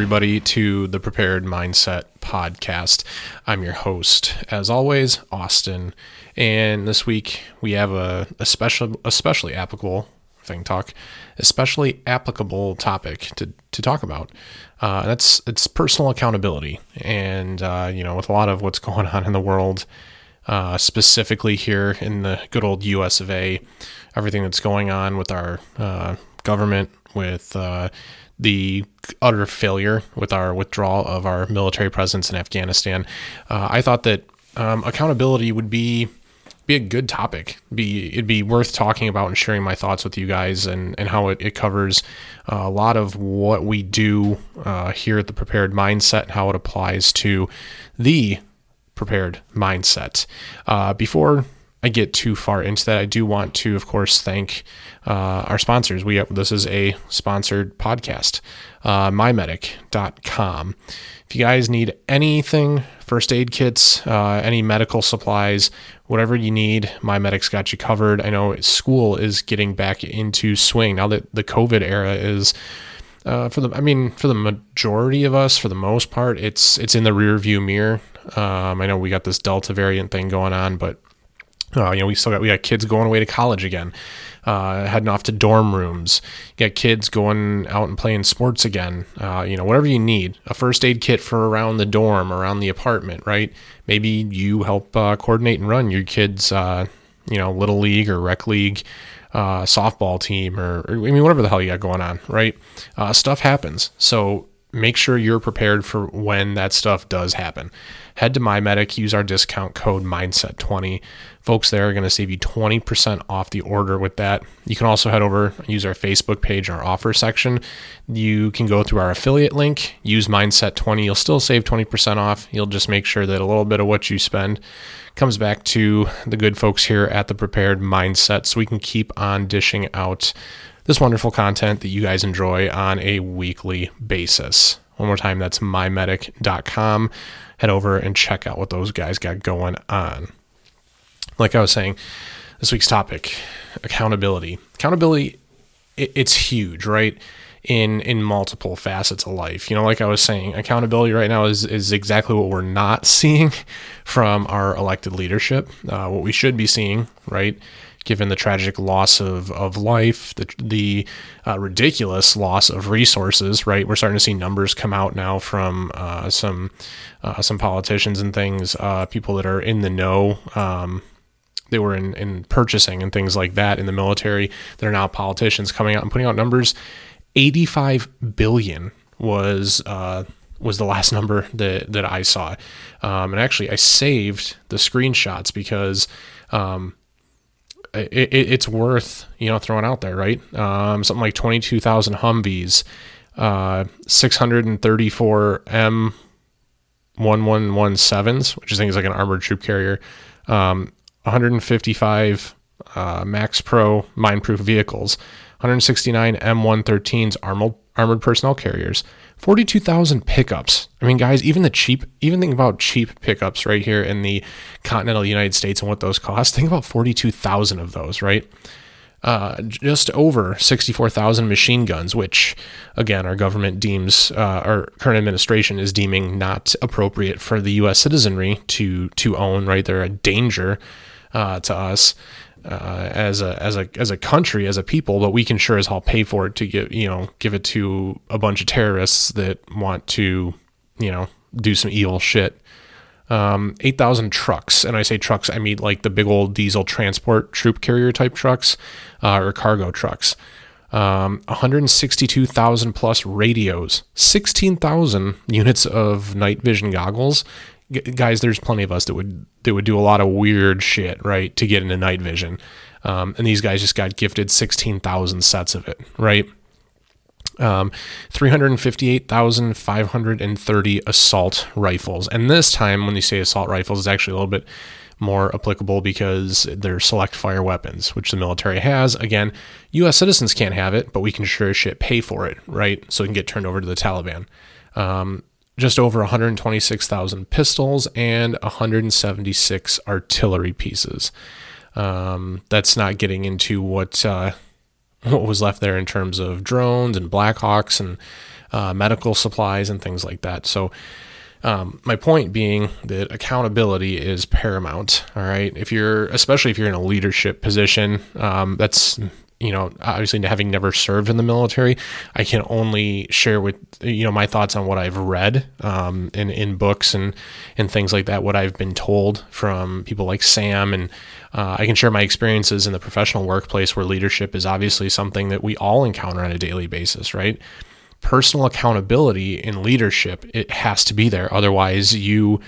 everybody, to the Prepared Mindset podcast. I'm your host, as always, Austin. And this week we have a, a special, especially applicable thing talk, especially applicable topic to, to talk about. Uh, that's it's personal accountability, and uh, you know, with a lot of what's going on in the world, uh, specifically here in the good old U.S. of A, everything that's going on with our uh, government, with uh, the utter failure with our withdrawal of our military presence in Afghanistan, uh, I thought that um, accountability would be be a good topic. Be it'd be worth talking about and sharing my thoughts with you guys and and how it, it covers uh, a lot of what we do uh, here at the Prepared Mindset and how it applies to the prepared mindset. Uh, before I get too far into that, I do want to, of course, thank uh, our sponsors. We this is a sponsored podcast, uh, mymedic.com. If you guys need anything, first aid kits, uh, any medical supplies, whatever you need, MyMedic's got you covered. I know school is getting back into swing now that the COVID era is. Uh, for the, I mean, for the majority of us, for the most part, it's it's in the rear view mirror. Um, I know we got this Delta variant thing going on, but uh, you know, we still got we got kids going away to college again, uh, heading off to dorm rooms. You got kids going out and playing sports again. Uh, you know, whatever you need, a first aid kit for around the dorm, around the apartment, right? Maybe you help uh, coordinate and run your kids, uh, you know, little league or rec league. Uh, softball team, or, or, I mean, whatever the hell you got going on, right? stuff happens. So make sure you're prepared for when that stuff does happen head to MyMedic, use our discount code Mindset20. Folks there are going to save you 20% off the order with that. You can also head over, use our Facebook page, our offer section. You can go through our affiliate link, use Mindset20. You'll still save 20% off. You'll just make sure that a little bit of what you spend comes back to the good folks here at the Prepared Mindset so we can keep on dishing out this wonderful content that you guys enjoy on a weekly basis. One more time, that's mymedic.com head over and check out what those guys got going on. Like I was saying, this week's topic accountability. Accountability, it, it's huge, right? in in multiple facets of life. You know, like I was saying, accountability right now is is exactly what we're not seeing from our elected leadership. Uh, what we should be seeing, right, given the tragic loss of, of life, the, the uh, ridiculous loss of resources, right? We're starting to see numbers come out now from uh, some uh, some politicians and things, uh, people that are in the know. Um, they were in, in purchasing and things like that in the military that are now politicians coming out and putting out numbers. 85 billion was uh, was the last number that, that I saw. Um, and actually, I saved the screenshots because um, it, it, it's worth you know throwing out there, right? Um, something like twenty two thousand Humvees, uh, six hundred and thirty four M one one one sevens, which I think is like an armored troop carrier, um, one hundred and fifty five uh, MaxxPro mineproof vehicles, one hundred sixty nine M one thirteens armored armored personnel carriers, 42,000 pickups. I mean, guys, even the cheap, even think about cheap pickups right here in the continental United States and what those cost. Think about 42,000 of those, right? Uh, just over 64,000 machine guns, which again, our government deems, uh, our current administration is deeming not appropriate for the U.S. citizenry to to own. Right, they're a danger uh, to us uh, as a as a as a country as a people, but we can sure as hell pay for it to give you know give it to a bunch of terrorists that want to you know do some evil shit. Um, eight thousand trucks, and I say trucks, I mean like the big old diesel transport troop carrier type trucks uh, or cargo trucks. Um, 162,000 plus radios, 16,000 units of night vision goggles, guys, there's plenty of us that would that would do a lot of weird shit, right, to get into night vision. Um, and these guys just got gifted 16,000 sets of it, right? Um, 358,530 assault rifles. And this time, when you say assault rifles, it's actually a little bit more applicable because they're select fire weapons, which the military has. Again, U.S. citizens can't have it, but we can sure as shit pay for it, right? So it can get turned over to the Taliban. Um, just over 126,000 pistols and 176 artillery pieces. Um, that's not getting into what uh, what was left there in terms of drones and Blackhawks and uh, medical supplies, and things like that. So, um, my point being that accountability is paramount. All right. If you're, especially if you're in a leadership position, um, that's you know, obviously having never served in the military, I can only share with you know my thoughts on what I've read um, in in books and and things like that. What I've been told from people like Sam, and uh, I can share my experiences in the professional workplace where leadership is obviously something that we all encounter on a daily basis, right? Personal accountability in leadership it has to be there, otherwise you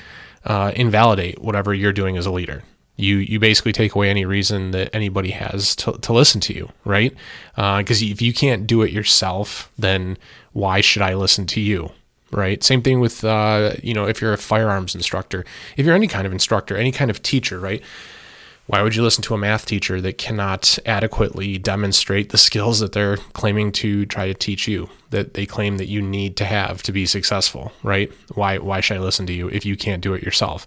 uh, invalidate whatever you're doing as a leader you you basically take away any reason that anybody has to, to listen to you right? Because uh, if you can't do it yourself then why should i listen to you right? Same thing with uh, you know if you're a firearms instructor if you're any kind of instructor any kind of teacher right? Why would you listen to a math teacher that cannot adequately demonstrate the skills that they're claiming to try to teach you that they claim that you need to have to be successful right? Why why should i listen to you if you can't do it yourself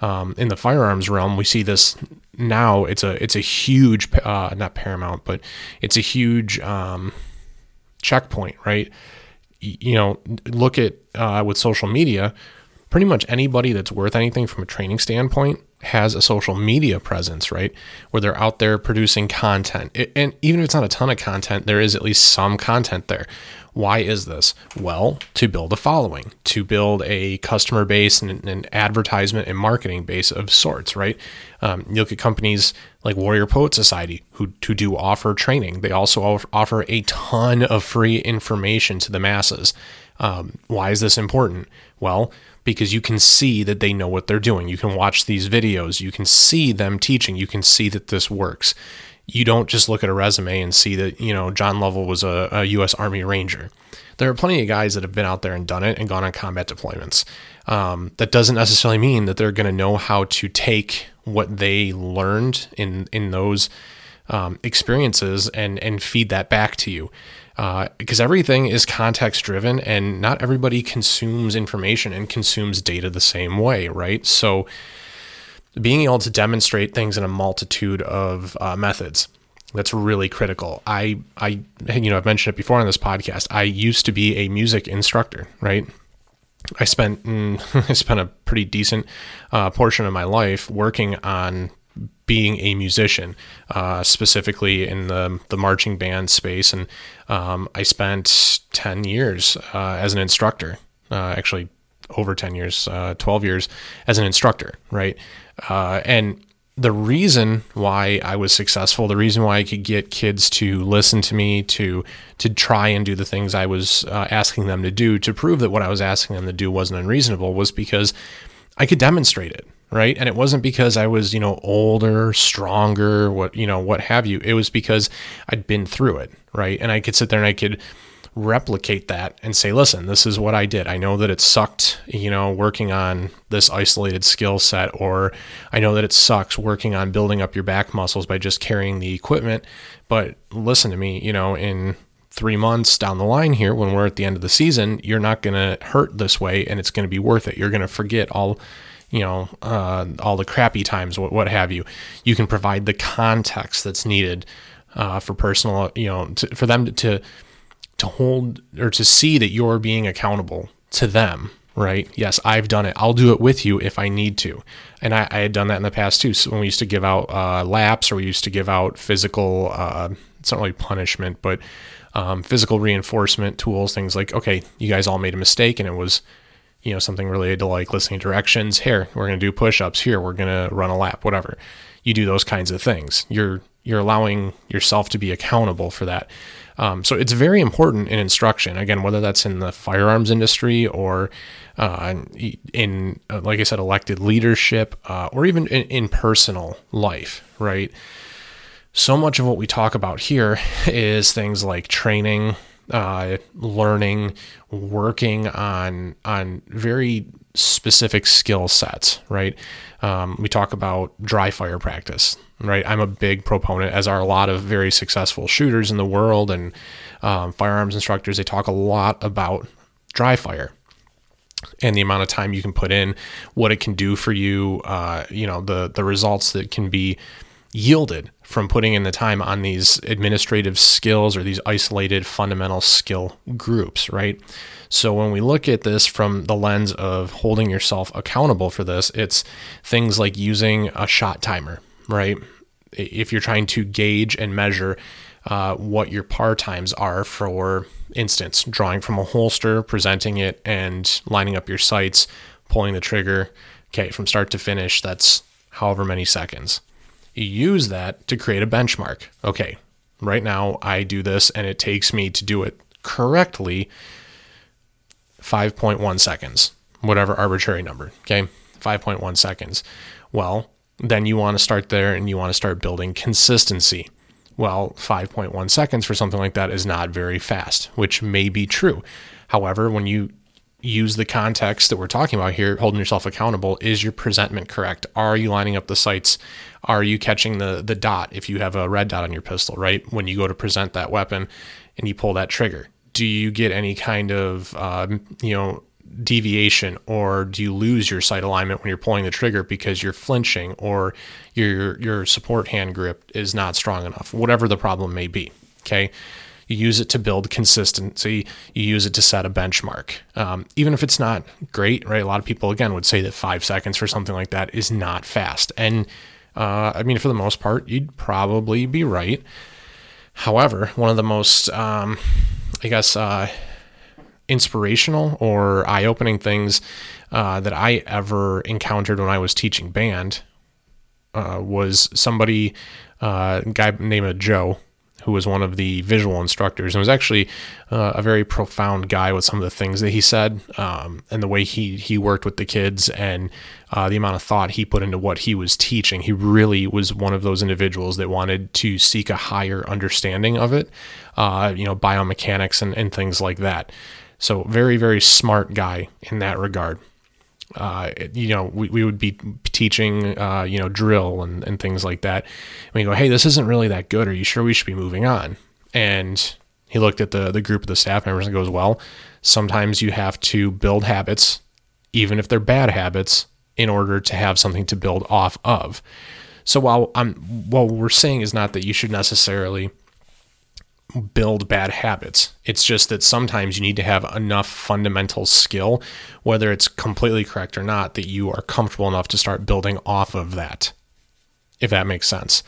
um, in the firearms realm, we see this now. It's a it's a huge uh, not paramount, but it's a huge um, checkpoint, right? You know, look at uh, with social media. Pretty much anybody that's worth anything from a training standpoint has a social media presence, right? Where they're out there producing content. It, and even if it's not a ton of content, there is at least some content there. Why is this? Well, to build a following, to build a customer base and an advertisement and marketing base of sorts, right? Um, you look at companies like Warrior Poet Society who, who do offer training. They also offer a ton of free information to the masses. Um, why is this important? Well, because you can see that they know what they're doing. You can watch these videos, you can see them teaching, you can see that this works you don't just look at a resume and see that, you know, John Lovell was a, a U.S. Army Ranger. There are plenty of guys that have been out there and done it and gone on combat deployments. Um, that doesn't necessarily mean that they're going to know how to take what they learned in in those um, experiences and and feed that back to you. Uh, because everything is context driven and not everybody consumes information and consumes data the same way, right? So being able to demonstrate things in a multitude of uh, methods that's really critical i i you know i've mentioned it before on this podcast i used to be a music instructor right i spent mm, i spent a pretty decent uh, portion of my life working on being a musician, uh, specifically in the, the marching band space. And um, I spent 10 years uh, as an instructor, uh, actually over 10 years, uh, 12 years as an instructor, right? Uh, and the reason why I was successful, the reason why I could get kids to listen to me, to to try and do the things I was uh, asking them to do, to prove that what I was asking them to do wasn't unreasonable, was because I could demonstrate it, right? And it wasn't because I was, you know, older, stronger, what you know, what have you. It was because I'd been through it, right? And I could sit there and I could replicate that and say, listen, this is what I did. I know that it sucked, you know, working on this isolated skill set, or I know that it sucks working on building up your back muscles by just carrying the equipment. But listen to me, you know, in three months down the line here, when we're at the end of the season, you're not going to hurt this way and it's going to be worth it. You're going to forget all you know, uh, all the crappy times, what, what have you. You can provide the context that's needed uh, for personal, you know, to, for them to, to to hold or to see that you're being accountable to them, right? Yes, I've done it. I'll do it with you if I need to. And I, I had done that in the past too. So when we used to give out uh, laps or we used to give out physical, uh, it's not really punishment, but um, physical reinforcement tools, things like, okay, you guys all made a mistake and it was, you know, something related to like listening directions. Here, we're going to do push ups. Here, we're going to run a lap, whatever. You do those kinds of things. You're, you're allowing yourself to be accountable for that. Um, so it's very important in instruction. Again, whether that's in the firearms industry or uh, in, uh, like I said, elected leadership uh, or even in, in personal life, right? So much of what we talk about here is things like training, uh, learning, working on on very specific skill sets, right? Um, we talk about dry fire practice, right? I'm a big proponent, as are a lot of very successful shooters in the world and um, firearms instructors. They talk a lot about dry fire and the amount of time you can put in, what it can do for you, uh, you know, the the results that can be yielded from putting in the time on these administrative skills or these isolated fundamental skill groups, right? So when we look at this from the lens of holding yourself accountable for this, it's things like using a shot timer, right? If you're trying to gauge and measure uh, what your par times are, for instance, drawing from a holster, presenting it, and lining up your sights, pulling the trigger. Okay, from start to finish, that's however many seconds. You use that to create a benchmark. Okay, right now I do this and it takes me to do it correctly 5.1 seconds, whatever arbitrary number. Okay, 5.1 seconds. Well, then you want to start there and you want to start building consistency. Well, 5.1 seconds for something like that is not very fast, which may be true. However, when you use the context that we're talking about here, holding yourself accountable, is your presentment correct? Are you lining up the sights? Are you catching the the dot if you have a red dot on your pistol, right? When you go to present that weapon and you pull that trigger, do you get any kind of um, you know deviation or do you lose your sight alignment when you're pulling the trigger because you're flinching or your your support hand grip is not strong enough whatever the problem may be okay you use it to build consistency. You use it to set a benchmark. Um, even if it's not great, right? A lot of people, again, would say that five seconds for something like that is not fast. And uh, I mean, for the most part, you'd probably be right. However, one of the most, um, I guess, uh, inspirational or eye opening things uh, that I ever encountered when I was teaching band uh, was somebody, uh, guy named Joe, who was one of the visual instructors and was actually uh, a very profound guy with some of the things that he said um, and the way he he worked with the kids and uh, the amount of thought he put into what he was teaching. He really was one of those individuals that wanted to seek a higher understanding of it, uh, you know, biomechanics and, and things like that. So very very smart guy in that regard uh, you know, we, we would be teaching, uh, you know, drill and, and things like that. And we go, hey, this isn't really that good. Are you sure we should be moving on? And he looked at the, the group of the staff members and goes, well, sometimes you have to build habits, even if they're bad habits, in order to have something to build off of. So while I'm, what we're saying is not that you should necessarily build bad habits. It's just that sometimes you need to have enough fundamental skill, whether it's completely correct or not, that you are comfortable enough to start building off of that, if that makes sense.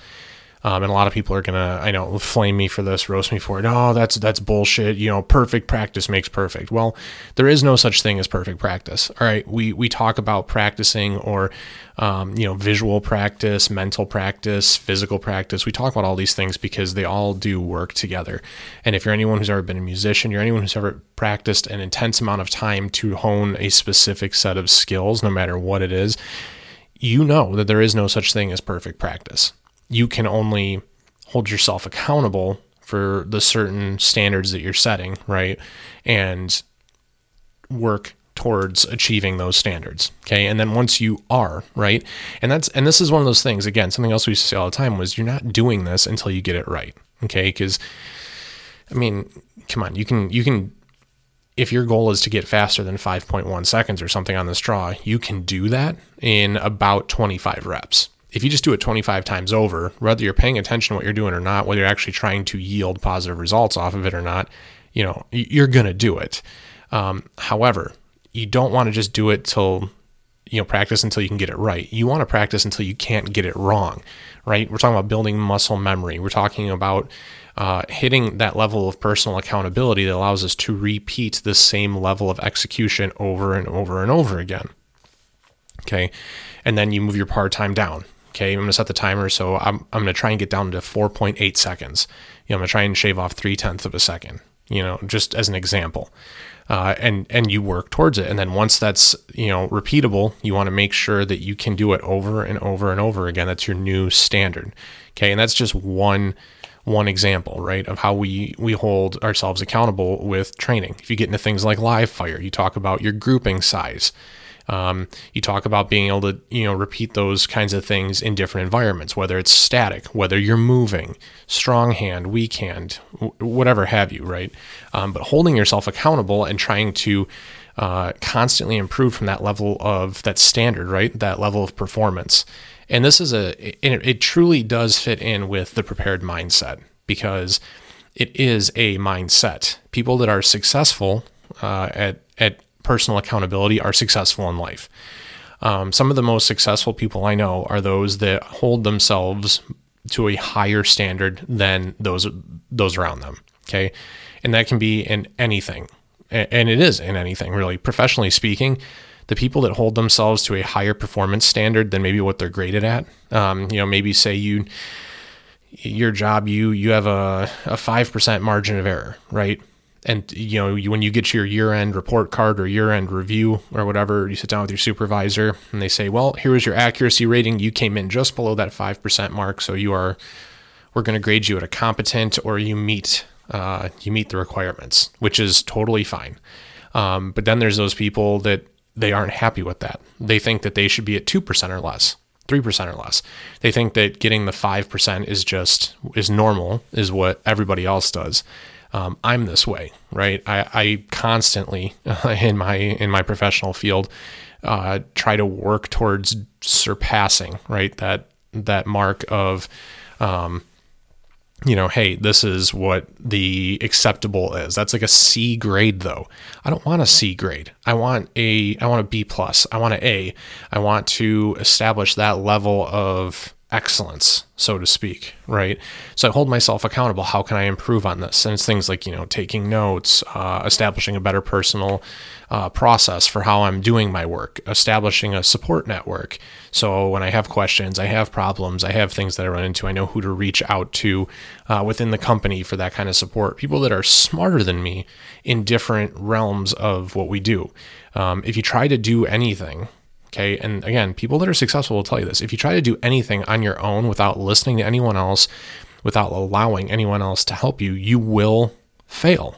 Um, and a lot of people are gonna, I know, flame me for this, roast me for it. Oh, that's that's bullshit. You know, perfect practice makes perfect. Well, there is no such thing as perfect practice. All right, we we talk about practicing or, um, you know, visual practice, mental practice, physical practice. We talk about all these things because they all do work together. And if you're anyone who's ever been a musician, you're anyone who's ever practiced an intense amount of time to hone a specific set of skills, no matter what it is, you know that there is no such thing as perfect practice you can only hold yourself accountable for the certain standards that you're setting, right? And work towards achieving those standards. Okay. And then once you are, right? And that's, and this is one of those things, again, something else we used to say all the time was you're not doing this until you get it right. Okay. Cause I mean, come on, you can, you can, if your goal is to get faster than 5.1 seconds or something on this draw, you can do that in about 25 reps if you just do it 25 times over, whether you're paying attention to what you're doing or not, whether you're actually trying to yield positive results off of it or not, you know, you're going to do it. Um, however, you don't want to just do it till, you know, practice until you can get it right. You want to practice until you can't get it wrong, right? We're talking about building muscle memory. We're talking about uh, hitting that level of personal accountability that allows us to repeat the same level of execution over and over and over again. Okay. And then you move your par time down. Okay, I'm gonna set the timer, so I'm, I'm gonna try and get down to 4.8 seconds. You know, I'm gonna try and shave off three tenths of a second. You know, just as an example, uh, and and you work towards it. And then once that's you know repeatable, you want to make sure that you can do it over and over and over again. That's your new standard. Okay, and that's just one one example, right, of how we we hold ourselves accountable with training. If you get into things like live fire, you talk about your grouping size. Um, you talk about being able to, you know, repeat those kinds of things in different environments, whether it's static, whether you're moving, strong hand, weak hand, whatever have you, right? Um, but holding yourself accountable and trying to uh, constantly improve from that level of that standard, right? That level of performance. And this is a, it, it truly does fit in with the prepared mindset because it is a mindset. People that are successful uh, at, at personal accountability are successful in life. Um, some of the most successful people I know are those that hold themselves to a higher standard than those those around them. Okay, and that can be in anything, and it is in anything really. Professionally speaking, the people that hold themselves to a higher performance standard than maybe what they're graded at. Um, you know, maybe say you your job you you have a a five percent margin of error, right? And you know you, when you get your year-end report card or year-end review or whatever you sit down with your supervisor and they say well here is your accuracy rating. You came in just below that 5% mark so you are we're going to grade you at a competent or you meet uh, you meet the requirements which is totally fine. Um, but then there's those people that they aren't happy with that. They think that they should be at 2% or less 3% or less. They think that getting the 5% is just is normal is what everybody else does um, I'm this way, right? I, I constantly in my in my professional field uh, try to work towards surpassing right that that mark of um, you know, hey, this is what the acceptable is. That's like a C grade though. I don't want a C grade. I want a I want a B plus. I want an A. I want to establish that level of excellence, so to speak, right? So I hold myself accountable. How can I improve on this? And it's things like, you know, taking notes, uh, establishing a better personal uh, process for how I'm doing my work, establishing a support network. So when I have questions, I have problems, I have things that I run into, I know who to reach out to uh, within the company for that kind of support. People that are smarter than me in different realms of what we do. Um, if you try to do anything, Okay. And again, people that are successful will tell you this. If you try to do anything on your own without listening to anyone else, without allowing anyone else to help you, you will fail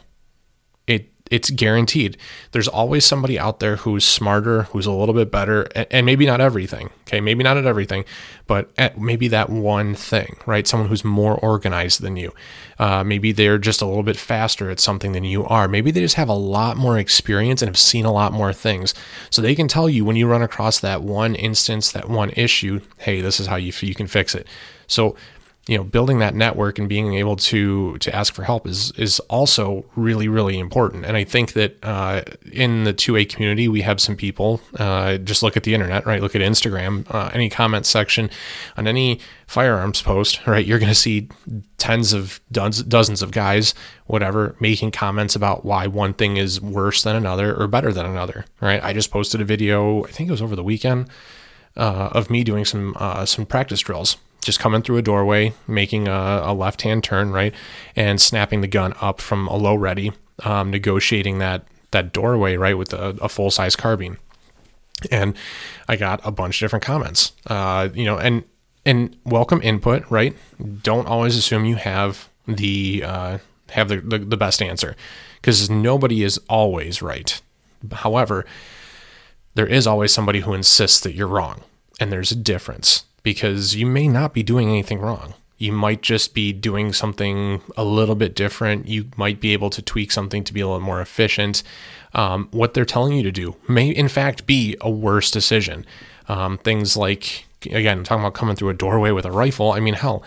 it's guaranteed. There's always somebody out there who's smarter, who's a little bit better, and, maybe not everything. Okay, maybe not at everything, but at maybe that one thing, right? Someone who's more organized than you. Uh, maybe they're just a little bit faster at something than you are. Maybe they just have a lot more experience and have seen a lot more things, so they can tell you when you run across that one instance, that one issue. Hey, this is how you you can fix it. So you know building that network and being able to to ask for help is is also really really important. And i think that uh, in the 2a community we have some people uh, just look at the internet right? Look at instagram uh, any comment section on any firearms post right? You're going to see tens of dozens, dozens of guys whatever making comments about why one thing is worse than another or better than another right? I just posted a video i think it was over the weekend uh, of me doing some uh, some practice drills just coming through a doorway, making a, a left hand turn, right, and snapping the gun up from a low ready, um, negotiating that that doorway, right, with a, a full size carbine. And I got a bunch of different comments, uh, you know, and and welcome input, right? Don't always assume you have the uh, have the, the, the best answer because nobody is always right. However, there is always somebody who insists that you're wrong, and there's a difference because you may not be doing anything wrong. You might just be doing something a little bit different. You might be able to tweak something to be a little more efficient. Um, what they're telling you to do may, in fact, be a worse decision. Um, things like, again, talking about coming through a doorway with a rifle. I mean, hell,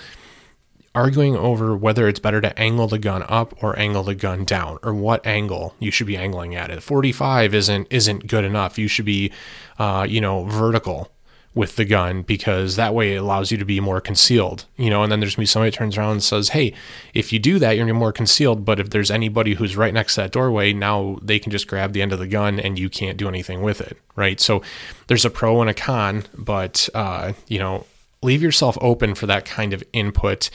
arguing over whether it's better to angle the gun up or angle the gun down or what angle you should be angling at it 45 isn't isn't good enough you should be uh, you know vertical with the gun because that way it allows you to be more concealed, you know. And then there's me somebody turns around and says, "Hey, if you do that, you're more concealed. But if there's anybody who's right next to that doorway, now they can just grab the end of the gun and you can't do anything with it, right? So there's a pro and a con, but uh, you know, leave yourself open for that kind of input."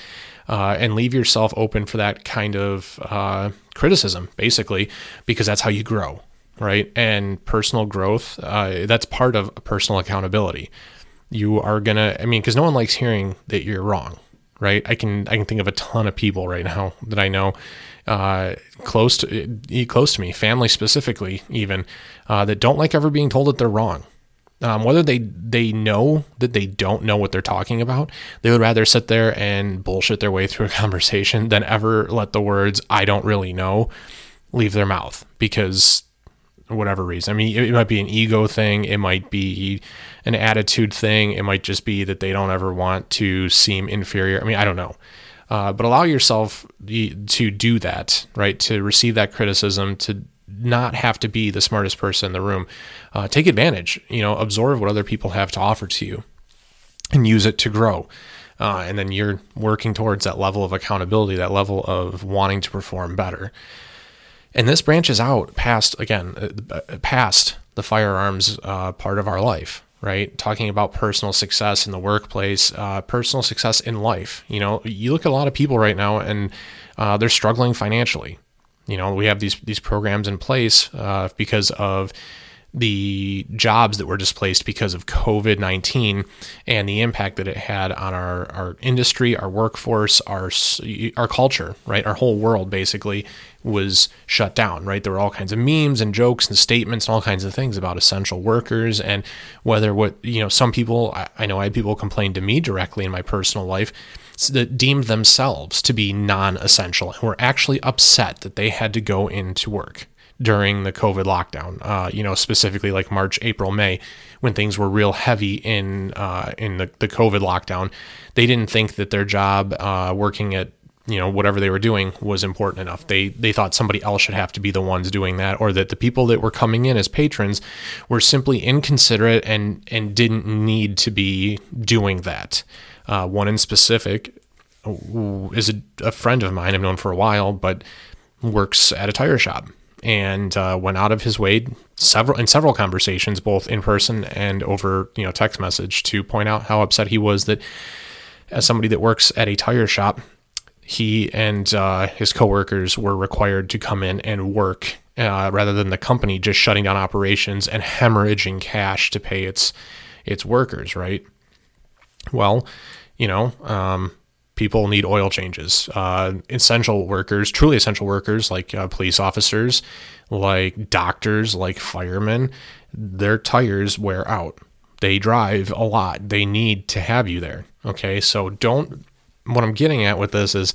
Uh, and leave yourself open for that kind of uh, criticism, basically, because that's how you grow, right? And personal growth, uh, that's part of personal accountability you are gonna i mean because no one likes hearing that you're wrong right? I can i can think of a ton of people right now that i know uh, close to close to me family specifically even uh, that don't like ever being told that they're wrong. Um, whether they they know that they don't know what they're talking about they would rather sit there and bullshit their way through a conversation than ever let the words i don't really know leave their mouth. Because whatever reason. I mean, it, it might be an ego thing, it might be an attitude thing, it might just be that they don't ever want to seem inferior. I mean, I don't know. Uh, but allow yourself to do that, right? To receive that criticism, to not have to be the smartest person in the room. Uh, take advantage, you know, absorb what other people have to offer to you and use it to grow. Uh, and then you're working towards that level of accountability, that level of wanting to perform better. And this branches out past, again, uh, uh, past the firearms uh, part of our life, right? Talking about personal success in the workplace, uh, personal success in life. You know, you look at a lot of people right now and uh, they're struggling financially. You know, we have these these programs in place uh, because of the jobs that were displaced because of COVID 19 and the impact that it had on our, our industry, our workforce, our, our culture, right? Our whole world basically was shut down, right? There were all kinds of memes and jokes and statements and all kinds of things about essential workers and whether what, you know, some people, I, I know I had people complain to me directly in my personal life that deemed themselves to be non essential and were actually upset that they had to go into work during the COVID lockdown. Uh, you know, specifically like March, April, May, when things were real heavy in uh, in the, the COVID lockdown. They didn't think that their job uh, working at you know whatever they were doing was important enough. They they thought somebody else should have to be the ones doing that, or that the people that were coming in as patrons were simply inconsiderate and and didn't need to be doing that. Uh, one in specific is a, a friend of mine I've known for a while, but works at a tire shop and uh, went out of his way several in several conversations, both in person and over you know text message, to point out how upset he was that as somebody that works at a tire shop, he and uh, his coworkers were required to come in and work uh, rather than the company just shutting down operations and hemorrhaging cash to pay its its workers. Right. Well, you know. Um, people need oil changes. Uh, essential workers, truly essential workers like uh, police officers, like doctors, like firemen, their tires wear out. They drive a lot. They need to have you there. Okay. So don't, what I'm getting at with this is,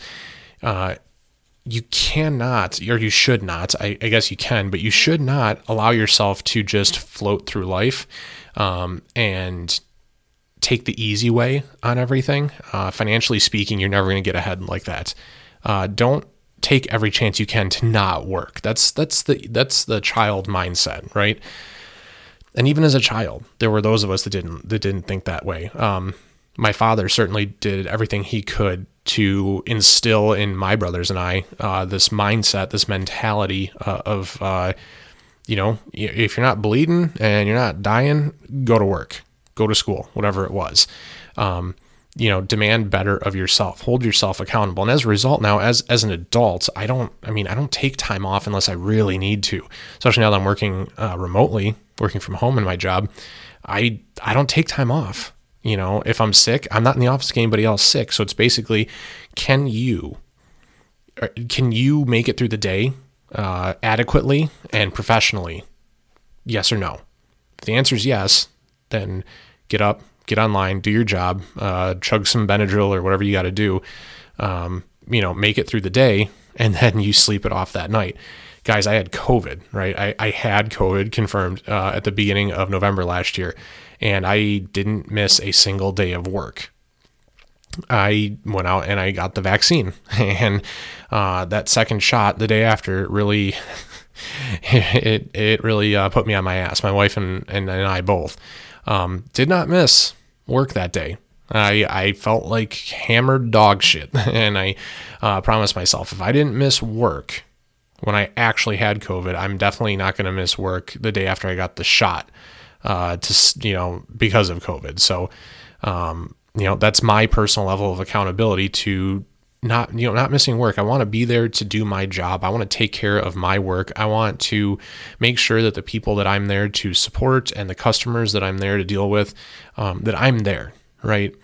uh, you cannot, or you should not, I, I, guess you can, but you should not allow yourself to just float through life um, and take the easy way on everything. Uh, financially speaking, you're never going to get ahead like that. Uh, don't take every chance you can to not work. That's that's the that's the child mindset, right? And even as a child, there were those of us that didn't that didn't think that way. Um, my father certainly did everything he could to instill in my brothers and I uh, this mindset, this mentality uh, of, uh, you know, if you're not bleeding and you're not dying, go to work go to school, whatever it was. Um, you know, demand better of yourself, hold yourself accountable. And as a result, now as as an adult, I don't, I mean, I don't take time off unless I really need to. Especially now that I'm working uh, remotely, working from home in my job, I I don't take time off. You know, if I'm sick, I'm not in the office getting anybody else sick. So it's basically, can you uh, can you make it through the day uh, adequately and professionally? Yes or no? If the answer is yes, then get up, get online, do your job, uh, chug some Benadryl or whatever you got to do, um, you know, make it through the day, and then you sleep it off that night. Guys, I had COVID, right? I, I had COVID confirmed uh, at the beginning of November last year, and I didn't miss a single day of work. I went out and I got the vaccine, and uh, that second shot the day after really, it it really uh, put me on my ass. My wife and, and, and I both. Um, did not miss work that day. I, I felt like hammered dog shit. And I uh, promised myself if I didn't miss work when I actually had COVID, I'm definitely not going to miss work the day after I got the shot uh, to, you know, because of COVID. So, um, you know, that's my personal level of accountability to not you know not missing work. I want to be there to do my job. I want to take care of my work. I want to make sure that the people that i'm there to support and the customers that i'm there to deal with um, that i'm there right?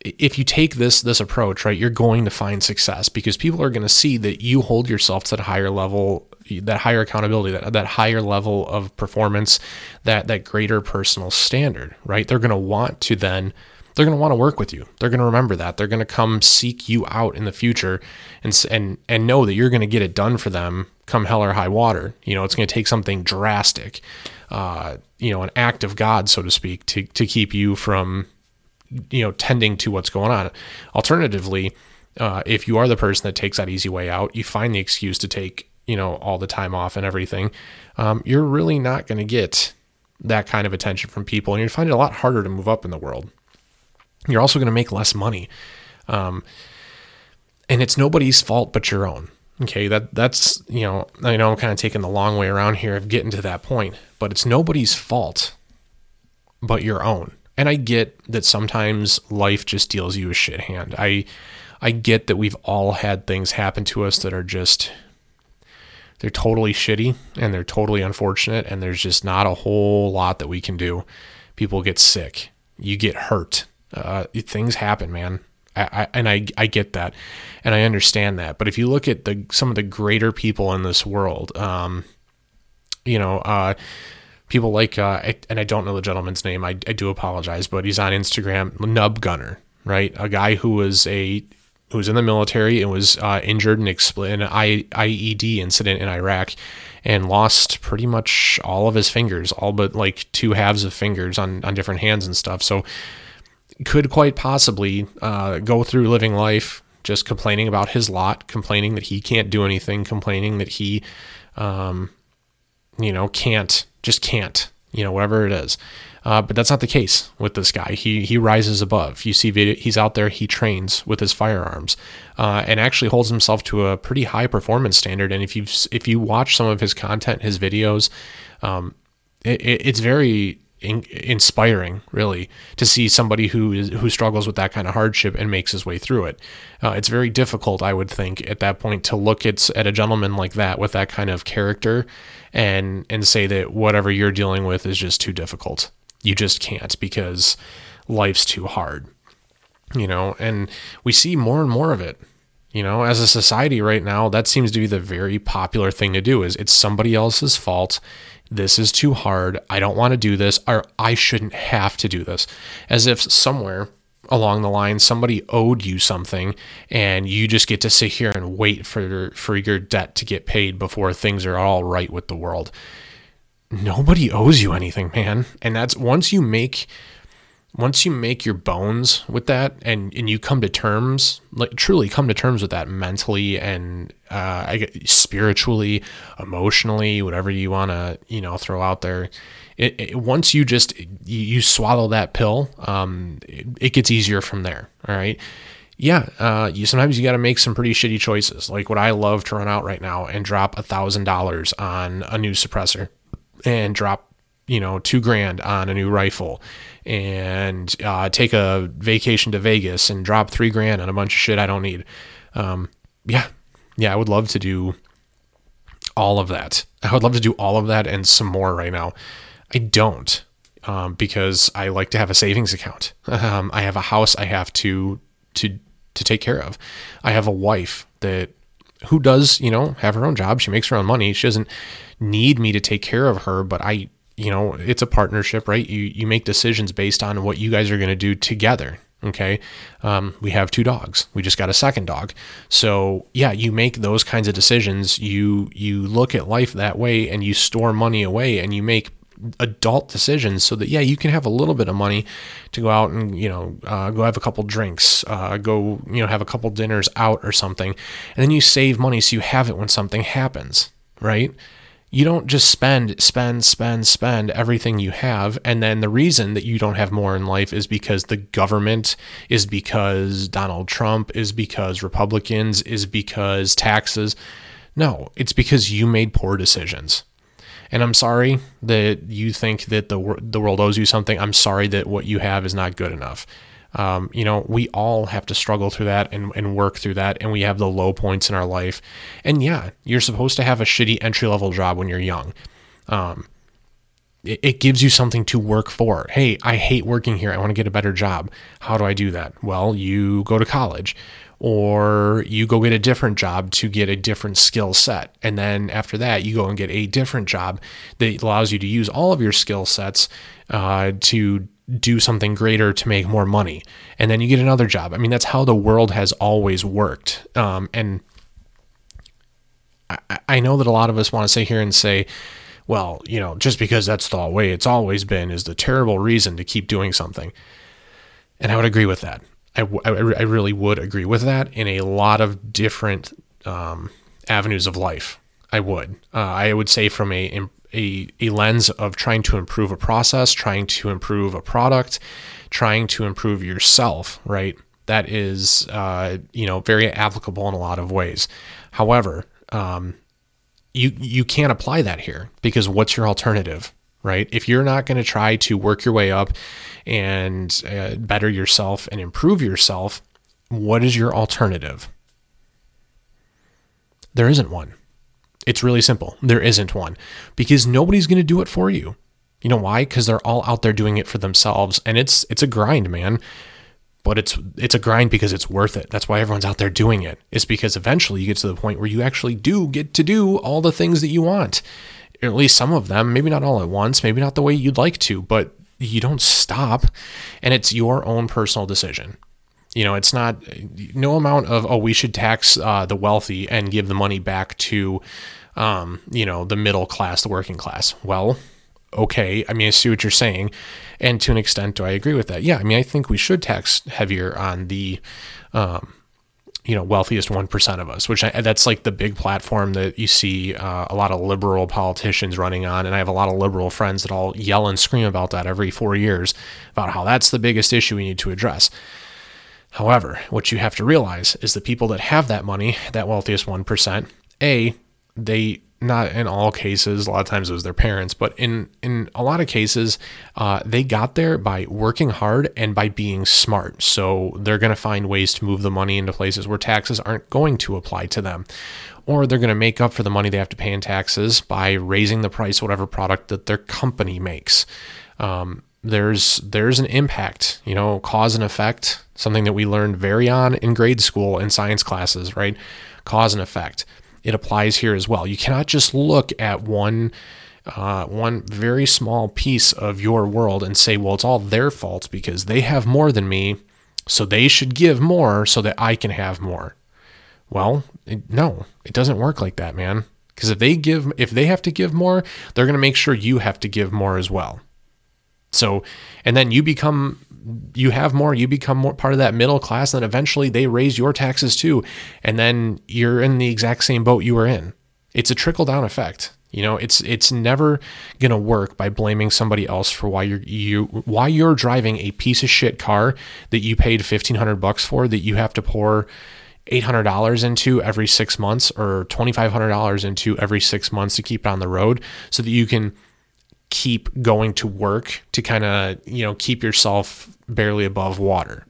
If you take this this approach right you're going to find success because people are going to see that you hold yourself to that higher level that higher accountability that, that higher level of performance that that greater personal standard right they're going to want to then they're going to want to work with you. They're going to remember that. They're going to come seek you out in the future and and and know that you're going to get it done for them come hell or high water. You know, it's going to take something drastic, uh, you know, an act of God, so to speak, to, to keep you from, you know, tending to what's going on. Alternatively, uh, if you are the person that takes that easy way out, you find the excuse to take, you know, all the time off and everything, um, you're really not going to get that kind of attention from people. And you're find it a lot harder to move up in the world. You're also going to make less money. Um, and it's nobody's fault but your own. Okay, that that's you know I know I'm kind of taking the long way around here of getting to that point, but it's nobody's fault but your own. And I get that sometimes life just deals you a shit hand. I I get that we've all had things happen to us that are just they're totally shitty and they're totally unfortunate and there's just not a whole lot that we can do. People get sick, you get hurt, uh, things happen, man. I, and I, I get that and I understand that. But if you look at the some of the greater people in this world, um, you know, uh, people like, uh, and I don't know the gentleman's name. I, I do apologize, but he's on Instagram, Nub Gunner, right? A guy who was a who was in the military and was uh, injured in, expl- in an IED incident in Iraq and lost pretty much all of his fingers, all but like two halves of fingers on on different hands and stuff. So could quite possibly uh, go through living life just complaining about his lot, complaining that he can't do anything, complaining that he, um, you know, can't, just can't, you know, whatever it is. Uh, but that's not the case with this guy. He he rises above. You see, video, he's out there. He trains with his firearms, uh, and actually holds himself to a pretty high performance standard. And if you if you watch some of his content, his videos, um, it, it's very in, inspiring, really, to see somebody who is who struggles with that kind of hardship and makes his way through it. Uh, it's very difficult, I would think, at that point to look at at a gentleman like that with that kind of character and and say that whatever you're dealing with is just too difficult. You just can't because life's too hard, you know. And we see more and more of it you know as a society right now that seems to be the very popular thing to do is it's somebody else's fault this is too hard. I don't want to do this, or I shouldn't have to do this. As if somewhere along the line somebody owed you something and you just get to sit here and wait for for your debt to get paid before things are all right with the world. Nobody owes you anything, man. And that's once you make once you make your bones with that and, and you come to terms like truly come to terms with that mentally and uh, spiritually emotionally whatever you want to you know throw out there it, it, once you just you, you swallow that pill um, it, it, gets easier from there all right? Yeah uh, you sometimes you got to make some pretty shitty choices. Like what i love to run out right now and drop a thousand dollars on a new suppressor and drop you know two grand on a new rifle and uh, take a vacation to Vegas and drop three grand on a bunch of shit I don't need. Um, yeah, yeah, I would love to do all of that. I would love to do all of that and some more right now. I don't um, because I like to have a savings account. Um, I have a house I have to to to take care of. I have a wife that who does you know have her own job. She makes her own money. She doesn't need me to take care of her, but I you know, it's a partnership, right? You you make decisions based on what you guys are going to do together. Okay, um, we have two dogs. We just got a second dog. So yeah, you make those kinds of decisions. You you look at life that way, and you store money away, and you make adult decisions so that yeah you can have a little bit of money to go out and you know uh, go have a couple drinks uh, go you know have a couple dinners out or something and then you save money so you have it when something happens right you don't just spend, spend, spend, spend everything you have. And then the reason that you don't have more in life is because the government, is because Donald Trump, is because Republicans, is because taxes. No, it's because you made poor decisions. And I'm sorry that you think that the, the world owes you something. I'm sorry that what you have is not good enough. Um, you know, we all have to struggle through that and, and work through that. And we have the low points in our life. And yeah, you're supposed to have a shitty entry level job when you're young. Um, it, it gives you something to work for. Hey, I hate working here. I want to get a better job. How do I do that? Well, you go to college or you go get a different job to get a different skill set. And then after that, you go and get a different job that allows you to use all of your skill sets uh, to do something greater to make more money and then you get another job i mean that's how the world has always worked um, and I, I know that a lot of us want to sit here and say, well, you know, just because that's the way it's always been is the terrible reason to keep doing something. And I would agree with that. I, I, I really would agree with that in a lot of different um, avenues of life. I would. Uh, I would say from a, a, a lens of trying to improve a process, trying to improve a product, trying to improve yourself, right? That is, uh, you know, very applicable in a lot of ways. However, um, you you can't apply that here because what's your alternative, right? If you're not going to try to work your way up and uh, better yourself and improve yourself, what is your alternative? There isn't one. It's really simple. There isn't one because nobody's going to do it for you. You know why? Because they're all out there doing it for themselves, and it's it's a grind, man. But it's it's a grind because it's worth it. That's why everyone's out there doing it. It's because eventually you get to the point where you actually do get to do all the things that you want, or at least some of them. Maybe not all at once. Maybe not the way you'd like to, but you don't stop, and it's your own personal decision. You know, it's not no amount of oh we should tax uh, the wealthy and give the money back to, um, you know, the middle class, the working class. Well, okay. I mean, I see what you're saying, and to an extent, do I agree with that? Yeah. I mean, I think we should tax heavier on the, um, you know, wealthiest one percent of us. Which I, that's like the big platform that you see uh, a lot of liberal politicians running on, and I have a lot of liberal friends that all yell and scream about that every four years about how that's the biggest issue we need to address. However, what you have to realize is the people that have that money, that wealthiest 1%, A, they not in all cases, a lot of times it was their parents, but in in a lot of cases, uh, they got there by working hard and by being smart. So they're going to find ways to move the money into places where taxes aren't going to apply to them, or they're going to make up for the money they have to pay in taxes by raising the price of whatever product that their company makes. Um, there's there's an impact, you know, cause and effect, something that we learned very on in grade school in science classes, right? Cause and effect. It applies here as well. You cannot just look at one uh, one very small piece of your world and say, well, it's all their fault because they have more than me, so they should give more so that I can have more. Well, it, no, it doesn't work like that, man. Because if they give, if they have to give more, they're going to make sure you have to give more as well. So, and then you become, you have more, you become more part of that middle class, and then eventually they raise your taxes too. And then you're in the exact same boat you were in. It's a trickle down effect. You know, it's it's never gonna work by blaming somebody else for why you're you why you're driving a piece of shit car that you paid fifteen hundred bucks for that you have to pour eight hundred dollars into every six months or twenty five hundred dollars into every six months to keep it on the road so that you can keep going to work to kind of, you know, keep yourself barely above water.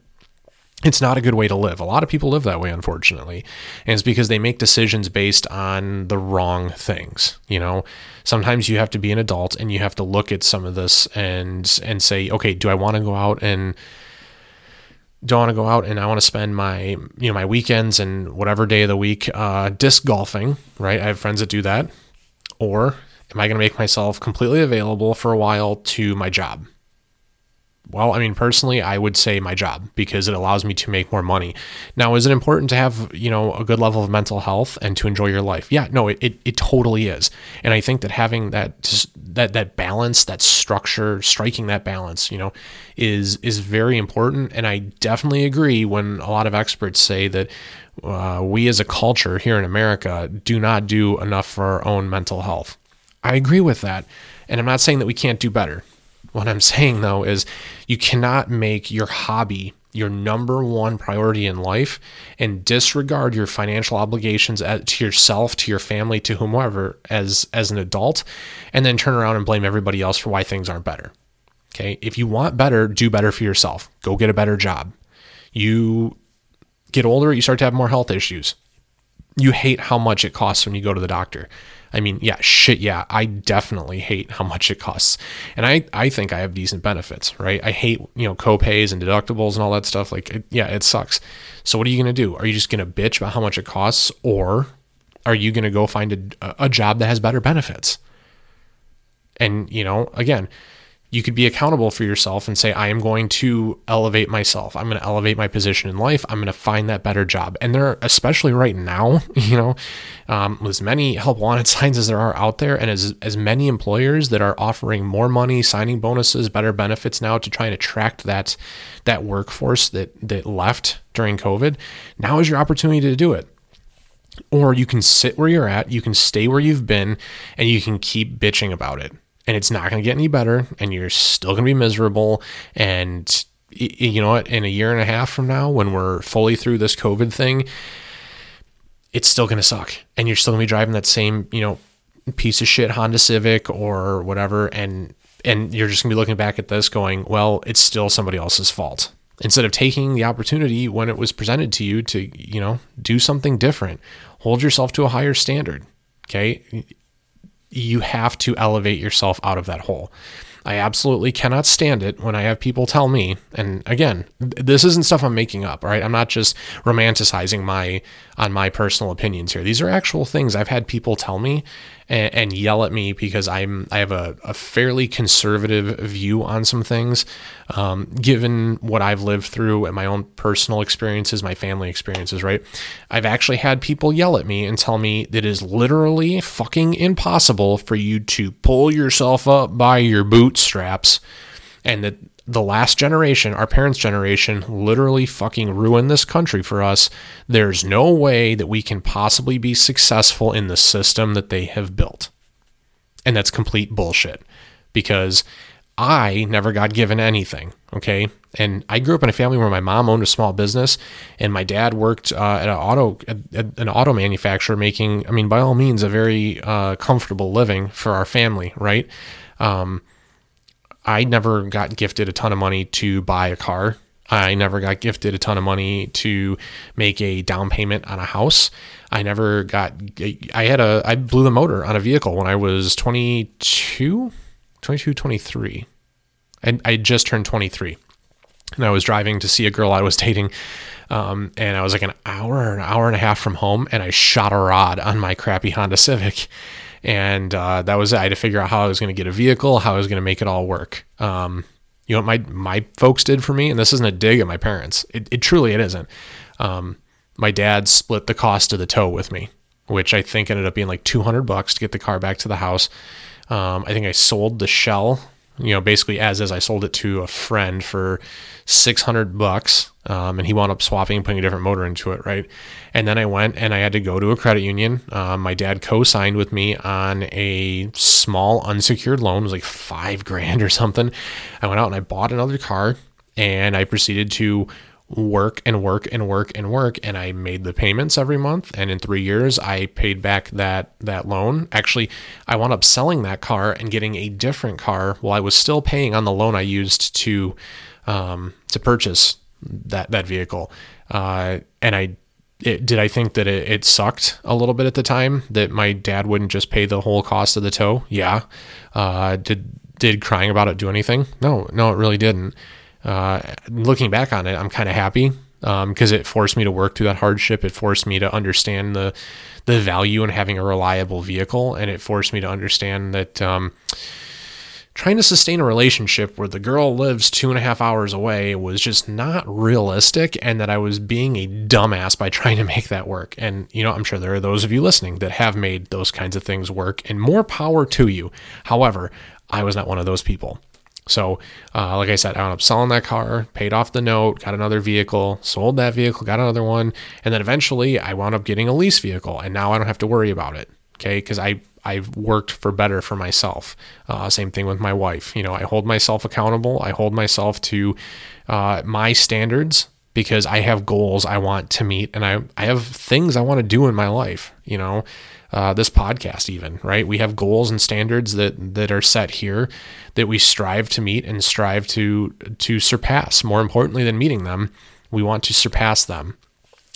It's not a good way to live. A lot of people live that way, unfortunately. And it's because they make decisions based on the wrong things. You know, sometimes you have to be an adult and you have to look at some of this and and say, okay, do I want to go out and do I want to go out and I want to spend my you know my weekends and whatever day of the week uh, disc golfing, right? I have friends that do that, or Am I going to make myself completely available for a while to my job? Well, I mean, personally, I would say my job because it allows me to make more money. Now, is it important to have, you know, a good level of mental health and to enjoy your life? Yeah, no, it, it, it totally is. And I think that having that that that balance, that structure, striking that balance, you know, is is very important. And I definitely agree when a lot of experts say that uh, we as a culture here in America do not do enough for our own mental health. I agree with that. And I'm not saying that we can't do better. What I'm saying though is you cannot make your hobby your number one priority in life and disregard your financial obligations to yourself, to your family, to whomever as as an adult and then turn around and blame everybody else for why things aren't better. Okay? If you want better, do better for yourself. Go get a better job. You get older, you start to have more health issues. You hate how much it costs when you go to the doctor. I mean, yeah, shit, yeah, I definitely hate how much it costs. And I, I think I have decent benefits, right? I hate, you know, copays and deductibles and all that stuff. Like, it, yeah, it sucks. So what are you going to do? Are you just going to bitch about how much it costs or are you going to go find a, a job that has better benefits? And, you know, again, you could be accountable for yourself and say, I am going to elevate myself. I'm going to elevate my position in life. I'm going to find that better job. And there, are, especially right now, you know, um, as many help wanted signs as there are out there, and as as many employers that are offering more money, signing bonuses, better benefits now to try and attract that that workforce that that left during COVID. Now is your opportunity to do it or you can sit where you're at, you can stay where you've been, and you can keep bitching about it and it's not going to get any better and you're still going to be miserable and you know what? In a year and a half from now when we're fully through this covid thing it's still going to suck and you're still going to be driving that same you know piece of shit honda civic or whatever and and you're just going to be looking back at this going well it's still somebody else's fault. Instead of taking the opportunity when it was presented to you to you know do something different hold yourself to a higher standard okay you have to elevate yourself out of that hole. I absolutely cannot stand it when I have people tell me, and again, this isn't stuff I'm making up, right? I'm not just romanticizing my on my personal opinions here. These are actual things I've had people tell me and, and yell at me because I'm I have a, a fairly conservative view on some things, um, given what I've lived through and my own personal experiences, my family experiences. Right, I've actually had people yell at me and tell me that it is literally fucking impossible for you to pull yourself up by your bootstraps, and that the last generation, our parents' generation, literally fucking ruined this country for us. There's no way that we can possibly be successful in the system that they have built. And that's complete bullshit because I never got given anything. Okay. And I grew up in a family where my mom owned a small business and my dad worked uh, at an auto, at an auto manufacturer making, I mean, by all means, a very uh, comfortable living for our family. Right. Um, I never got gifted a ton of money to buy a car. I never got gifted a ton of money to make a down payment on a house. I never got, I had a, I blew the motor on a vehicle when I was 22, 22, 23. And I just turned 23. And I was driving to see a girl I was dating. Um, and I was like an hour, an hour and a half from home, and I shot a rod on my crappy Honda Civic and uh, that was. I had to figure out how I was going to get a vehicle, how I was going to make it all work. Um, you know what my my folks did for me, and this isn't a dig at my parents. It, it truly it isn't. Um, my dad split the cost of the tow with me, which I think ended up being like 200 bucks to get the car back to the house. Um, I think I sold the shell you know, basically as is, I sold it to a friend for 600 bucks. Um, and he wound up swapping and putting a different motor into it. Right. And then I went and I had to go to a credit union. Um, my dad co-signed with me on a small unsecured loan. It was like five grand or something. I went out and I bought another car and I proceeded to work and work and work and work and I made the payments every month and in 3 years I paid back that that loan. Actually, I wound up selling that car and getting a different car while I was still paying on the loan I used to um, to purchase that that vehicle. Uh, and I it, did I think that it, it, sucked a little bit at the time that my dad wouldn't just pay the whole cost of the tow? Yeah. Uh, did did crying about it do anything? No, no, it really didn't uh, looking back on it, I'm kind of happy because um, it forced me to work through that hardship. It forced me to understand the the value in having a reliable vehicle, and it forced me to understand that um, trying to sustain a relationship where the girl lives two and a half hours away was just not realistic, and that I was being a dumbass by trying to make that work. And you know, I'm sure there are those of you listening that have made those kinds of things work, and more power to you. However, I was not one of those people. So, uh, like I said, I wound up selling that car, paid off the note, got another vehicle, sold that vehicle, got another one, and then eventually I wound up getting a lease vehicle, and now I don't have to worry about it. Okay, because I I've worked for better for myself. Uh, same thing with my wife. You know, I hold myself accountable. I hold myself to uh, my standards because I have goals I want to meet, and I I have things I want to do in my life. You know, uh, this podcast even right? We have goals and standards that that are set here that we strive to meet and strive to to surpass. More importantly than meeting them we want to surpass them.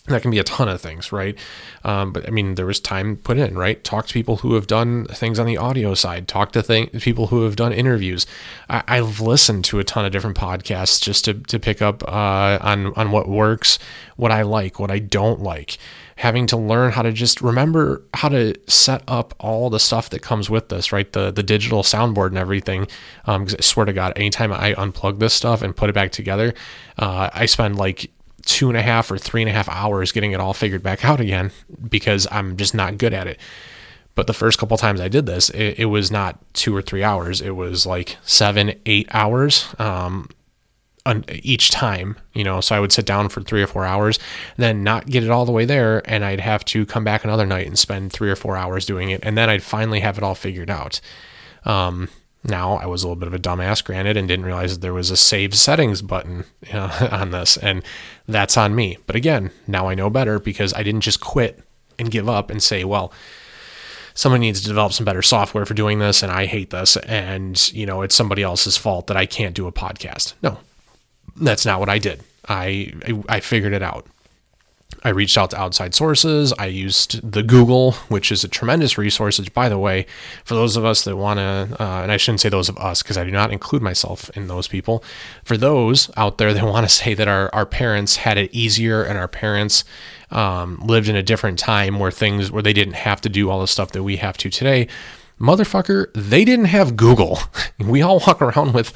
That can be a ton of things right? Um, but i mean there was time put in right? Talk to people who have done things on the audio side. Talk to people who have done interviews. I- have listened to a ton of different podcasts just to, to pick up uh, on on what works what i like what i don't like having to learn how to just remember how to set up all the stuff that comes with this, right? The the digital soundboard and everything. Um, I swear to God, anytime I unplug this stuff and put it back together, uh, I spend like two and a half or three and a half hours getting it all figured back out again because I'm just not good at it. But the first couple times I did this, it, it was not two or three hours. It was like seven, eight hours. Um, each time, you know, so I would sit down for three or four hours, then not get it all the way there, and I'd have to come back another night and spend three or four hours doing it, and then I'd finally have it all figured out. Um, now I was a little bit of a dumbass, granted, and didn't realize that there was a save settings button you know, on this, and that's on me. But again, now I know better because I didn't just quit and give up and say, well, someone needs to develop some better software for doing this, and I hate this, and you know it's somebody else's fault that I can't do a podcast. No, that's not what I did. I I figured it out. I reached out to outside sources. I used the Google, which is a tremendous resource. Which, by the way, for those of us that want to, uh, and I shouldn't say those of us because I do not include myself in those people. For those out there that want to say that our, our parents had it easier and our parents um, lived in a different time where things where they didn't have to do all the stuff that we have to today, motherfucker, they didn't have Google. we all walk around with,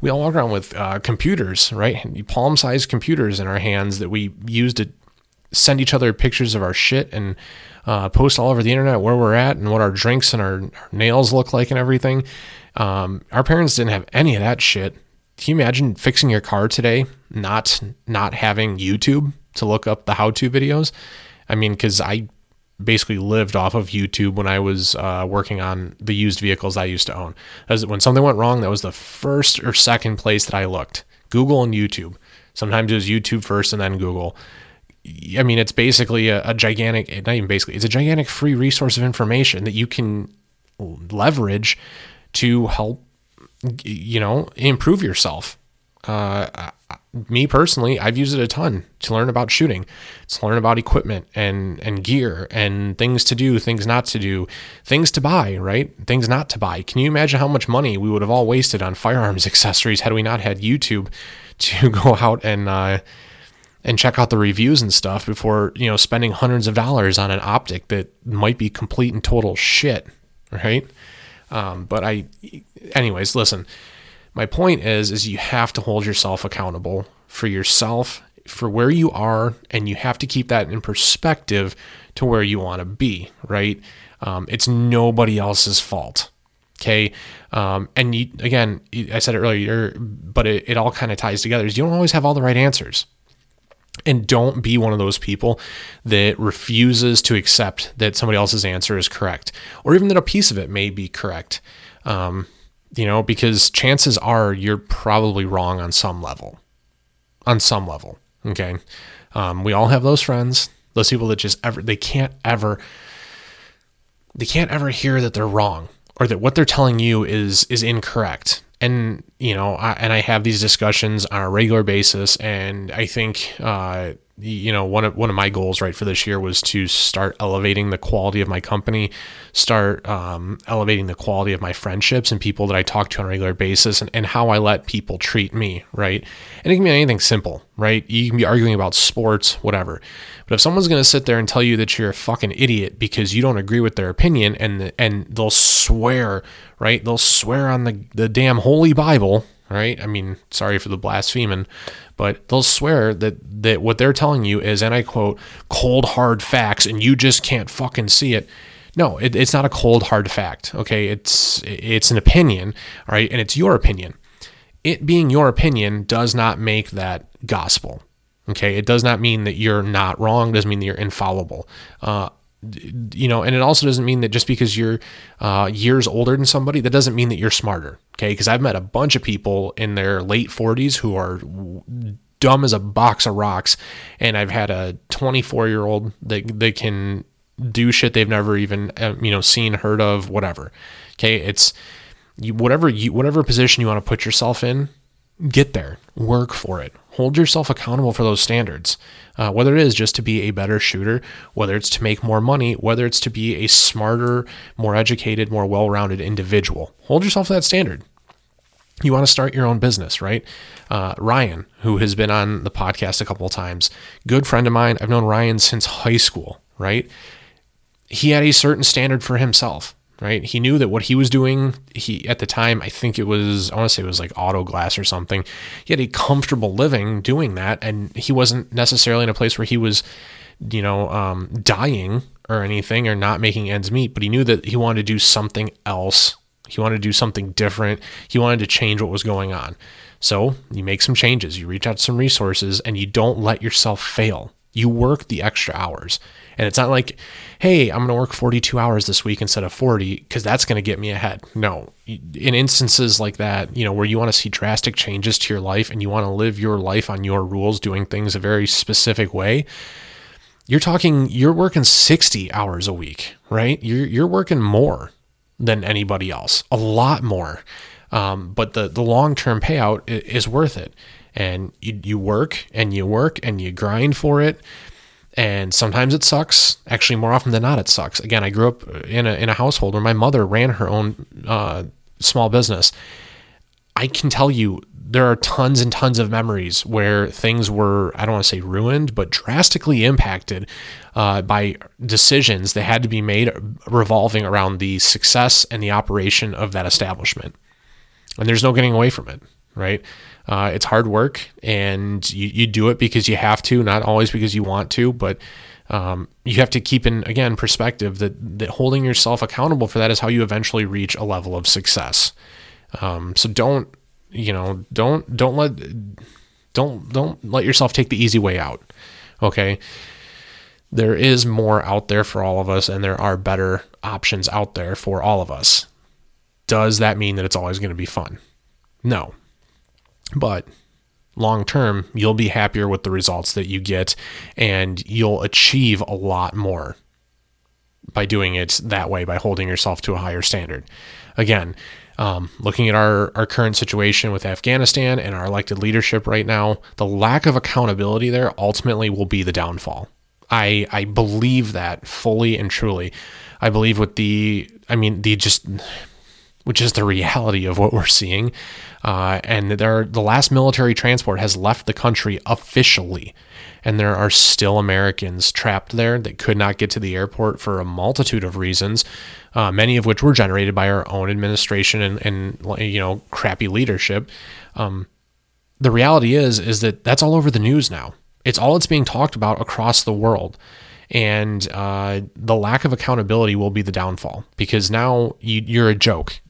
we all walk around with uh, computers, right? Palm-sized computers in our hands that we use to send each other pictures of our shit and uh, post all over the internet where we're at and what our drinks and our, our nails look like and everything. Um, our parents didn't have any of that shit. Can you imagine fixing your car today, not not having YouTube to look up the how-to videos? I mean, because I basically lived off of YouTube when I was uh, working on the used vehicles I used to own. As when something went wrong, that was the first or second place that I looked. Google and YouTube. Sometimes it was YouTube first and then Google. I mean, it's basically a, a, gigantic, not even basically, it's a gigantic free resource of information that you can leverage to help, you know, improve yourself. Uh, me personally, I've used it a ton to learn about shooting, to learn about equipment and and gear and things to do, things not to do, things to buy, right? Things not to buy. Can you imagine how much money we would have all wasted on firearms accessories had we not had YouTube to go out and uh, and check out the reviews and stuff before you know spending hundreds of dollars on an optic that might be complete and total shit, right? Um, but I, anyways, listen. My point is, is you have to hold yourself accountable for yourself, for where you are, and you have to keep that in perspective to where you want to be, right? Um, it's nobody else's fault. Okay. Um, and you, again, I said it earlier, but it, it all kind of ties together. Is you don't always have all the right answers. And don't be one of those people that refuses to accept that somebody else's answer is correct, or even that a piece of it may be correct. Um, you know, because chances are you're probably wrong on some level. On some level. Okay. Um, we all have those friends, those people that just ever, they can't ever, they can't ever hear that they're wrong or that what they're telling you is, is incorrect and you know, I, and I have these discussions on a regular basis, and I think uh, you know one of one of my goals right for this year was to start elevating the quality of my company start um, elevating the quality of my friendships and people that i talk to on a regular basis and, and how i let people treat me right? And it can be anything simple right? You can be arguing about sports whatever but if someone's going to sit there and tell you that you're a fucking idiot because you don't agree with their opinion and and they'll swear right they'll swear on the, the damn holy bible right i mean sorry for the blaspheming but they'll swear that that what they're telling you is, and I quote, cold hard facts, and you just can't fucking see it. No, it, it's not a cold hard fact. Okay, it's it's an opinion, right, and it's your opinion. It being your opinion does not make that gospel. Okay, it does not mean that you're not wrong. It Doesn't mean that you're infallible. Uh, you know, and it also doesn't mean that just because you're uh, years older than somebody, that doesn't mean that you're smarter. Okay, because I've met a bunch of people in their late 40s who are dumb as a box of rocks, and I've had a 24 year old that they can do shit they've never even uh, you know seen, heard of, whatever. Okay, it's you, whatever you whatever position you want to put yourself in, get there, work for it, hold yourself accountable for those standards. Uh, whether it is just to be a better shooter, whether it's to make more money, whether it's to be a smarter, more educated, more well rounded individual, hold yourself to that standard. You want to start your own business, right? Uh, Ryan, who has been on the podcast a couple of times, good friend of mine. I've known Ryan since high school, right? He had a certain standard for himself, right? He knew that what he was doing, he at the time, I think it was, I want to say it was like auto glass or something. He had a comfortable living doing that, and he wasn't necessarily in a place where he was, you know, um, dying or anything or not making ends meet, but he knew that he wanted to do something else. He wanted to do something different. He wanted to change what was going on. So you make some changes, you reach out to some resources, and you don't let yourself fail. You work the extra hours. And it's not like, hey, I'm going to work 42 hours this week instead of 40 because that's going to get me ahead. No. In instances like that, you know, where you want to see drastic changes to your life and you want to live your life on your rules, doing things a very specific way, you're talking, you're working 60 hours a week, right? You're, you're working more than anybody else, a lot more. Um, but the, the long term payout is worth it. And you, you work and you work and you grind for it. And sometimes it sucks. Actually, more often than not, it sucks. Again, I grew up in a, in a household where my mother ran her own uh, small business. I can tell you there are tons and tons of memories where things were, I don't want to say ruined, but drastically impacted uh, by decisions that had to be made revolving around the success and the operation of that establishment. And there's no getting away from it, right? Uh, it's hard work and you, you do it because you have to, not always because you want to, but um, you have to keep in, again, perspective that, that holding yourself accountable for that is how you eventually reach a level of success. Um, so don't you know, don't don't let don't don't let yourself take the easy way out. Okay? There is more out there for all of us and there are better options out there for all of us. Does that mean that it's always going to be fun? No. But long term, you'll be happier with the results that you get and you'll achieve a lot more by doing it that way, by holding yourself to a higher standard. Again, um, looking at our, our current situation with Afghanistan and our elected leadership right now, the lack of accountability there ultimately will be the downfall. I, I believe that fully and truly. I believe with the, I mean, the just, which is the reality of what we're seeing. Uh, and there, the last military transport has left the country officially and there are still Americans trapped there that could not get to the airport for a multitude of reasons, uh, many of which were generated by our own administration and, and you know crappy leadership. Um, the reality is is that that's all over the news now. It's all that's being talked about across the world, and uh, the lack of accountability will be the downfall because now you, you're a joke.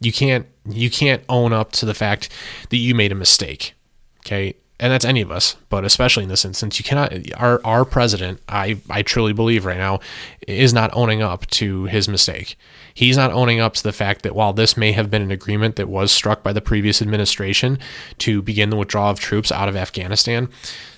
You can't you can't own up to the fact that you made a mistake. Okay, and that's any of us, but especially in this instance, you cannot. Our our president, I I truly believe right now, is not owning up to his mistake. He's not owning up to the fact that while this may have been an agreement that was struck by the previous administration to begin the withdrawal of troops out of Afghanistan,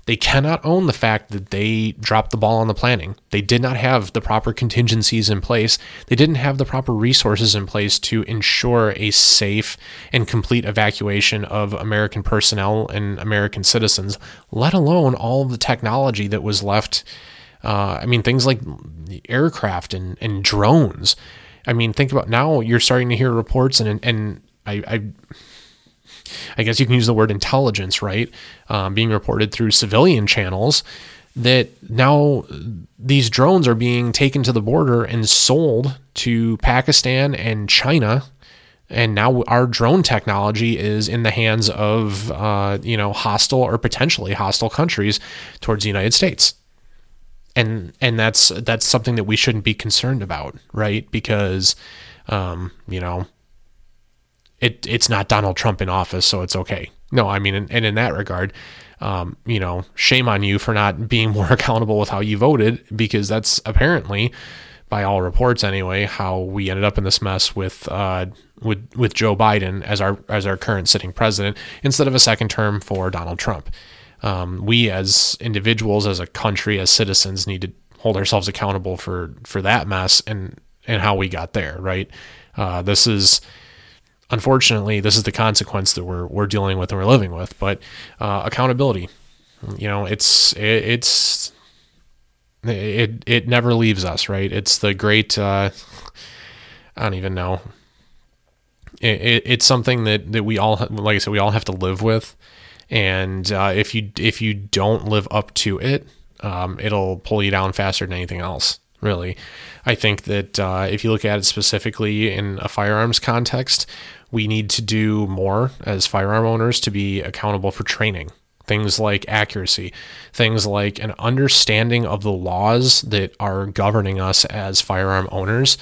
they cannot own the fact that they dropped the ball on the planning. They did not have the proper contingencies in place. They didn't have the proper resources in place to ensure a safe and complete evacuation of American personnel and American citizens, let alone all the technology that was left. Uh, I mean, things like aircraft and, and drones. I mean, think about now you're starting to hear reports and, and I, I I guess you can use the word intelligence, right? Um, being reported through civilian channels that now these drones are being taken to the border and sold to Pakistan and China. And now our drone technology is in the hands of, uh, you know, hostile or potentially hostile countries towards the United States. And and that's that's something that we shouldn't be concerned about, right? Because, um, you know, it it's not Donald Trump in office, so it's okay. No, I mean, and, and in that regard, um, you know, shame on you for not being more accountable with how you voted, because that's apparently, by all reports anyway, how we ended up in this mess with uh, with with Joe Biden as our as our current sitting president instead of a second term for Donald Trump. Um, we as individuals, as a country, as citizens, need to hold ourselves accountable for for that mess and and how we got there. Right. Uh, this is unfortunately, this is the consequence that we're we're dealing with and we're living with. But uh, accountability, you know, it's it, it's it it never leaves us, right? It's the great. Uh, I don't even know. It, it, it's something that that we all, like I said, we all have to live with, and uh, if you if you don't live up to it, Um, it'll pull you down faster than anything else, really. I think that uh, if you look at it specifically in a firearms context, we need to do more as firearm owners to be accountable for training. Things like accuracy, things like an understanding of the laws that are governing us as firearm owners,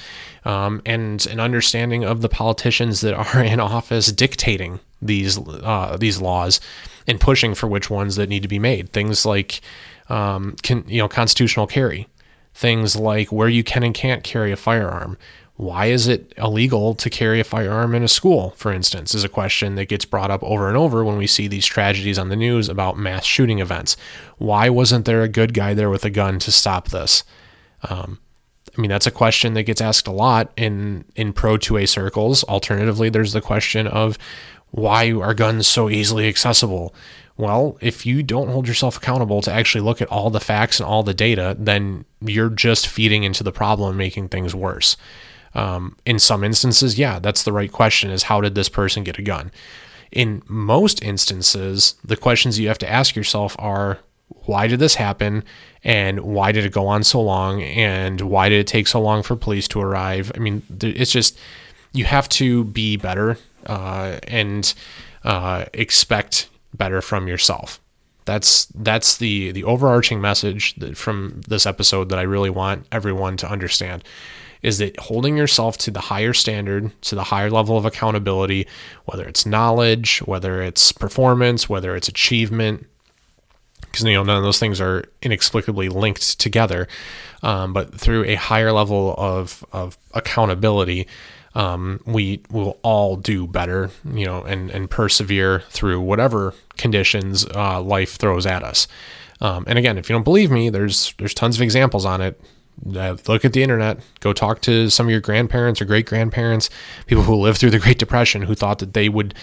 um, and an understanding of the politicians that are in office dictating these uh, these laws and pushing for which ones that need to be made. Things like um, can, you know constitutional carry, things like where you can and can't carry a firearm. Why is it illegal to carry a firearm in a school, for instance, is a question that gets brought up over and over when we see these tragedies on the news about mass shooting events. Why wasn't there a good guy there with a gun to stop this? Um, I mean, that's a question that gets asked a lot in, in pro 2A circles. Alternatively, there's the question of why are guns so easily accessible? Well, if you don't hold yourself accountable to actually look at all the facts and all the data, then you're just feeding into the problem making things worse. Um, in some instances, yeah, that's the right question is how did this person get a gun? In most instances, the questions you have to ask yourself are why did this happen and why did it go on so long and why did it take so long for police to arrive? I mean, it's just you have to be better uh, and uh, expect better from yourself. That's that's the the overarching message from this episode that I really want everyone to understand is that holding yourself to the higher standard, to the higher level of accountability, whether it's knowledge, whether it's performance, whether it's achievement, because you know none of those things are inexplicably linked together, um, but through a higher level of of accountability, um, we will all do better, you know, and and persevere through whatever conditions uh, life throws at us. Um, and again, if you don't believe me, there's there's tons of examples on it. Look at the internet. Go talk to some of your grandparents or great grandparents, people who lived through the Great Depression, who thought that they would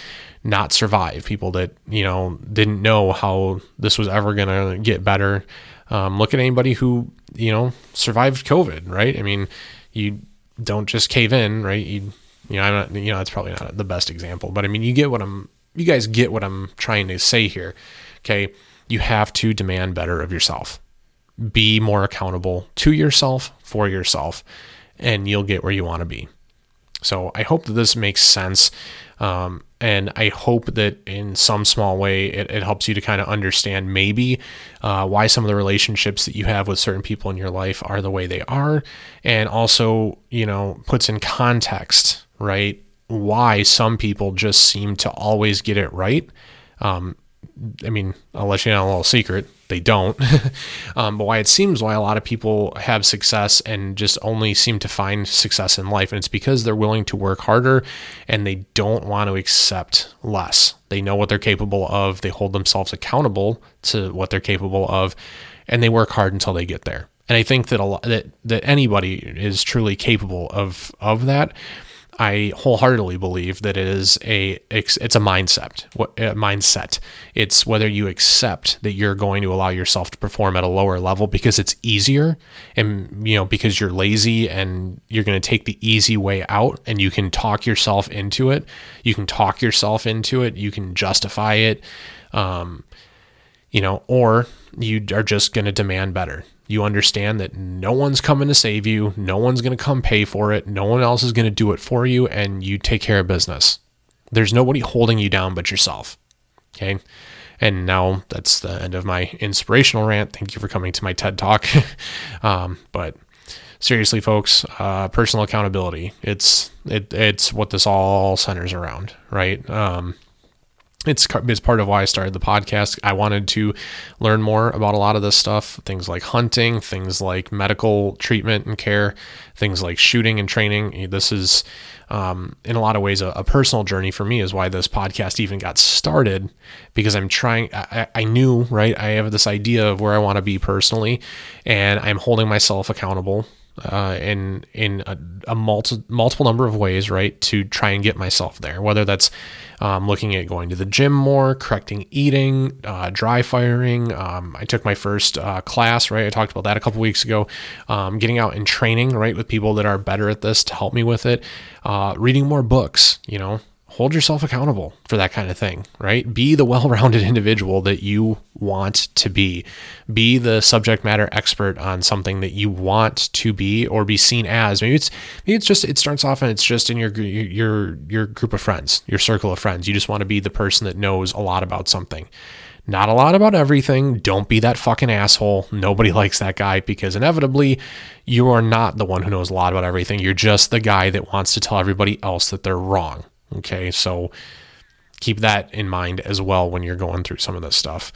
not survive. People that you know didn't know how this was ever going to get better. Um, look at anybody who you know survived COVID, right? I mean, you don't just cave in, right? You, you know, I'm not, you know, that's probably not the best example, but I mean, you get what I'm, you guys get what I'm trying to say here. Okay. You have to demand better of yourself. Be more accountable to yourself, for yourself, and you'll get where you want to be. So I hope that this makes sense. Um, and I hope that in some small way it, it helps you to kind of understand maybe uh, why some of the relationships that you have with certain people in your life are the way they are, and also you know puts in context right why some people just seem to always get it right. Um, I mean, I'll let you know a little secret they don't. um, but why it seems why a lot of people have success and just only seem to find success in life. And it's because they're willing to work harder and they don't want to accept less. They know what they're capable of, they hold themselves accountable to what they're capable of, and they work hard until they get there. And I think that a lot, that that anybody is truly capable of of that. I wholeheartedly believe that it is a it's a mindset. A mindset. It's whether you accept that you're going to allow yourself to perform at a lower level because it's easier, and you know because you're lazy and you're going to take the easy way out, and you can talk yourself into it. You can talk yourself into it. You can justify it. Um, you know, or you are just going to demand better. You understand that no one's coming to save you, no one's going to come pay for it, no one else is going to do it for you, and you take care of business. There's nobody holding you down but yourself. Okay. And now that's the end of my inspirational rant. Thank you for coming to my TED talk. um, but seriously, folks, uh, personal accountability. It's it, it's what this all centers around, right? Um, it's it's part of why I started the podcast. I wanted to learn more about a lot of this stuff, things like hunting, things like medical treatment and care, things like shooting and training. This is, um, in a lot of ways, a, a, personal journey for me. Is why this podcast even got started because I'm trying. I, I knew right. I have this idea of where I want to be personally, and I'm holding myself accountable uh, in in a, a multi, multiple number of ways, right, to try and get myself there. Whether that's um, looking at going to the gym more, correcting eating, uh, dry firing. Um, I took my first uh, class, right? I talked about that a couple weeks ago. Um, getting out and training, right, with people that are better at this to help me with it. Uh, reading more books, you know, hold yourself accountable for that kind of thing, right? Be the well rounded individual that you want to be. Be the subject matter expert on something that you want to be or be seen as. Maybe it's maybe it's just it starts off and it's just in your your your group of friends, your circle of friends. You just want to be the person that knows a lot about something. Not a lot about everything. Don't be that fucking asshole. Nobody likes that guy because inevitably you are not the one who knows a lot about everything. You're just the guy that wants to tell everybody else that they're wrong. Okay, so keep that in mind as well when you're going through some of this stuff.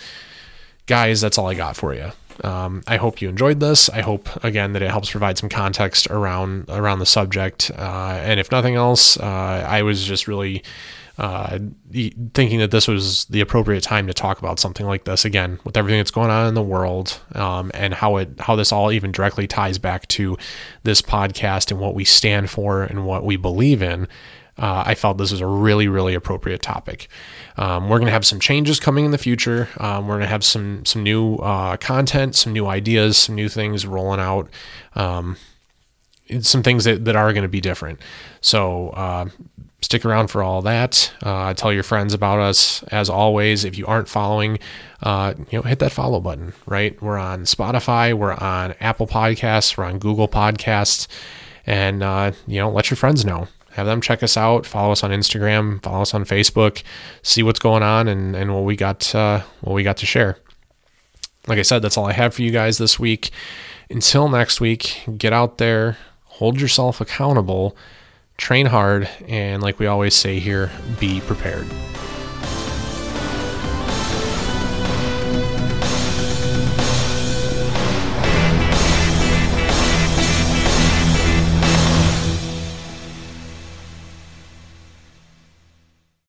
Guys, that's all I got for you. Um, I hope you enjoyed this. I hope again that it helps provide some context around around the subject. Uh, and if nothing else, uh, I was just really uh, thinking that this was the appropriate time to talk about something like this again with everything that's going on in the world um, and how it how this all even directly ties back to this podcast and what we stand for and what we believe in uh, I felt this was a really, really appropriate topic. Um, we're going to have some changes coming in the future. Um, we're going to have some some new uh, content, some new ideas, some new things rolling out. Um, some things that, that are going to be different. So uh, stick around for all that. Uh, tell your friends about us. As always, if you aren't following, uh, you know, hit that follow button. Right, we're on Spotify, we're on Apple Podcasts, we're on Google Podcasts, and uh, you know, let your friends know have them check us out, follow us on Instagram, follow us on Facebook, see what's going on and, and what we got uh, what we got to share. Like I said, that's all I have for you guys this week. Until next week, get out there, hold yourself accountable, train hard, and like we always say here, be prepared.